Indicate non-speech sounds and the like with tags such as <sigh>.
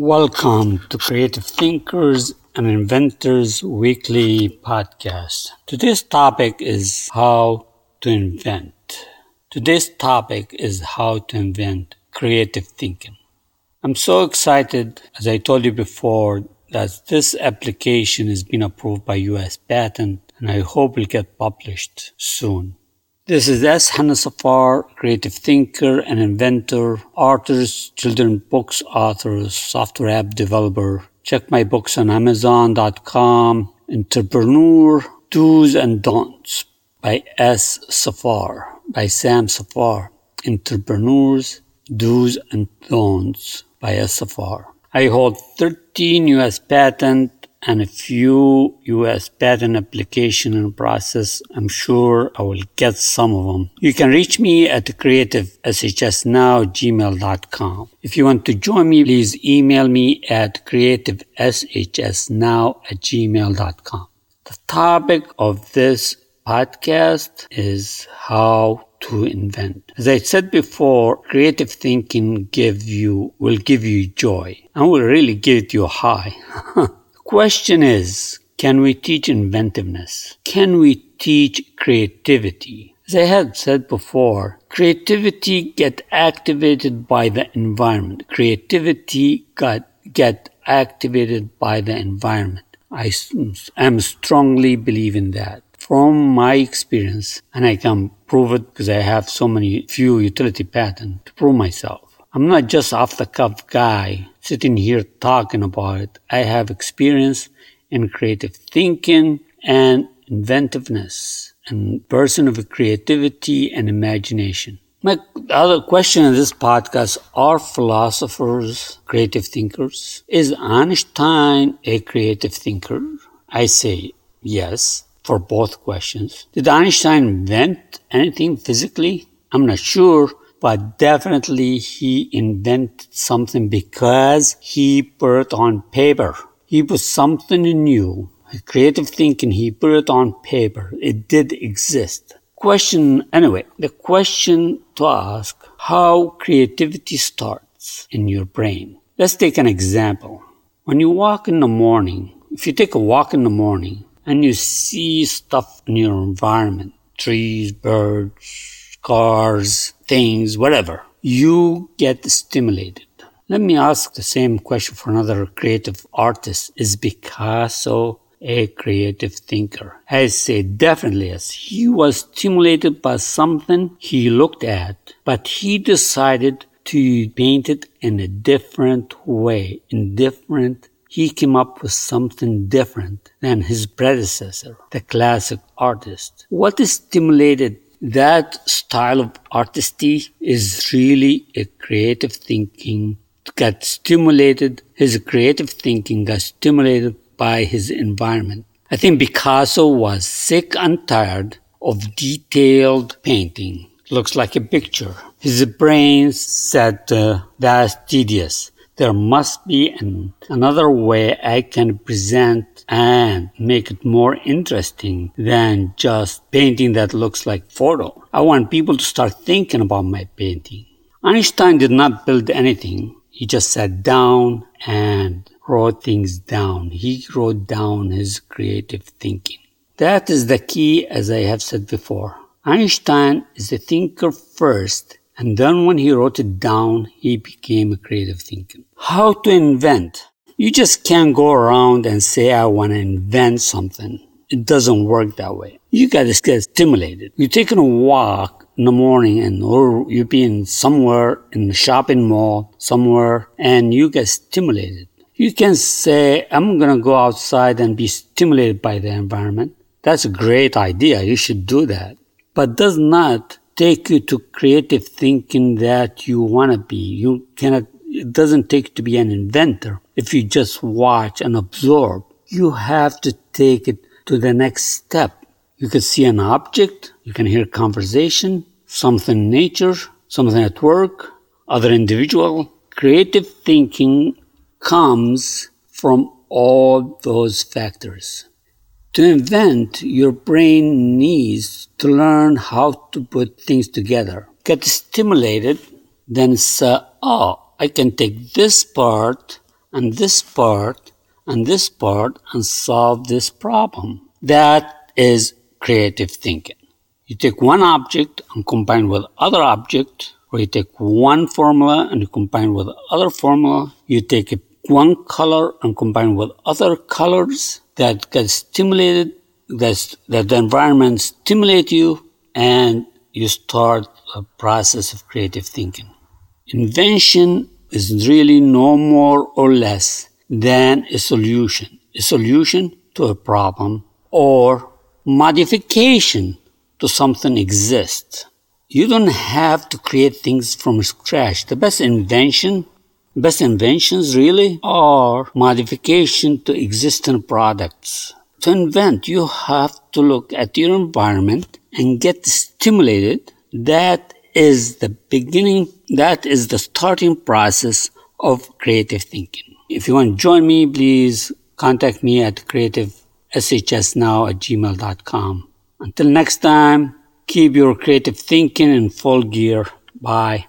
Welcome to Creative Thinkers and Inventors Weekly Podcast. Today's topic is how to invent. Today's topic is how to invent creative thinking. I'm so excited, as I told you before, that this application has been approved by US Patent and I hope will get published soon. This is S. Hannah Safar, creative thinker and inventor, artist, children books author, software app developer. Check my books on Amazon.com. Entrepreneur Do's and Don'ts by S. Safar, by Sam Safar. Entrepreneurs, Do's and Don'ts by S. Safar. I hold 13 US patent and a few US patent application in process. I'm sure I will get some of them. You can reach me at creativeshsnow@gmail.com. If you want to join me, please email me at creativeshsnow at gmail.com. The topic of this podcast is how to invent. As I said before, creative thinking give you will give you joy and will really give you high. <laughs> question is, can we teach inventiveness? Can we teach creativity? As I had said before, creativity get activated by the environment. Creativity got get activated by the environment. I am strongly believe in that from my experience, and I can prove it because I have so many few utility patents to prove myself. I'm not just off the cuff guy sitting here talking about it. I have experience in creative thinking and inventiveness and person of creativity and imagination. My other question in this podcast are philosophers creative thinkers? Is Einstein a creative thinker? I say yes for both questions. Did Einstein invent anything physically? I'm not sure but definitely he invented something because he put it on paper. He put something new, creative thinking, he put it on paper. It did exist. Question, anyway, the question to ask, how creativity starts in your brain. Let's take an example. When you walk in the morning, if you take a walk in the morning and you see stuff in your environment, trees, birds, cars, things, whatever, you get stimulated. Let me ask the same question for another creative artist. Is Picasso a creative thinker? I say definitely yes. He was stimulated by something he looked at, but he decided to paint it in a different way, in different he came up with something different than his predecessor, the classic artist. What stimulated that style of artistry is really a creative thinking got stimulated his creative thinking got stimulated by his environment. I think picasso was sick and tired of detailed painting. Looks like a picture. His brain said uh, that's tedious there must be an, another way I can present and make it more interesting than just painting that looks like photo. I want people to start thinking about my painting. Einstein did not build anything. He just sat down and wrote things down. He wrote down his creative thinking. That is the key, as I have said before. Einstein is a thinker first and then when he wrote it down, he became a creative thinker. How to invent? You just can't go around and say, I want to invent something. It doesn't work that way. You got to get stimulated. You're taking a walk in the morning and or you're being somewhere in the shopping mall, somewhere, and you get stimulated. You can say, I'm going to go outside and be stimulated by the environment. That's a great idea. You should do that. But does not take you to creative thinking that you want to be. You cannot, it doesn't take to be an inventor. If you just watch and absorb, you have to take it to the next step. You can see an object, you can hear conversation, something in nature, something at work, other individual. Creative thinking comes from all those factors. To invent, your brain needs to learn how to put things together. Get stimulated, then say, oh, I can take this part and this part and this part and solve this problem. That is creative thinking. You take one object and combine with other object, or you take one formula and you combine with other formula. You take one color and combine with other colors that get stimulated, that, that the environment stimulate you, and you start a process of creative thinking. Invention is really no more or less than a solution, a solution to a problem or modification to something exists. You don't have to create things from scratch. The best invention, best inventions really are modification to existing products. To invent, you have to look at your environment and get stimulated. That is the beginning, that is the starting process of creative thinking. If you want to join me, please contact me at creativeshsnow at gmail.com. Until next time, keep your creative thinking in full gear. Bye.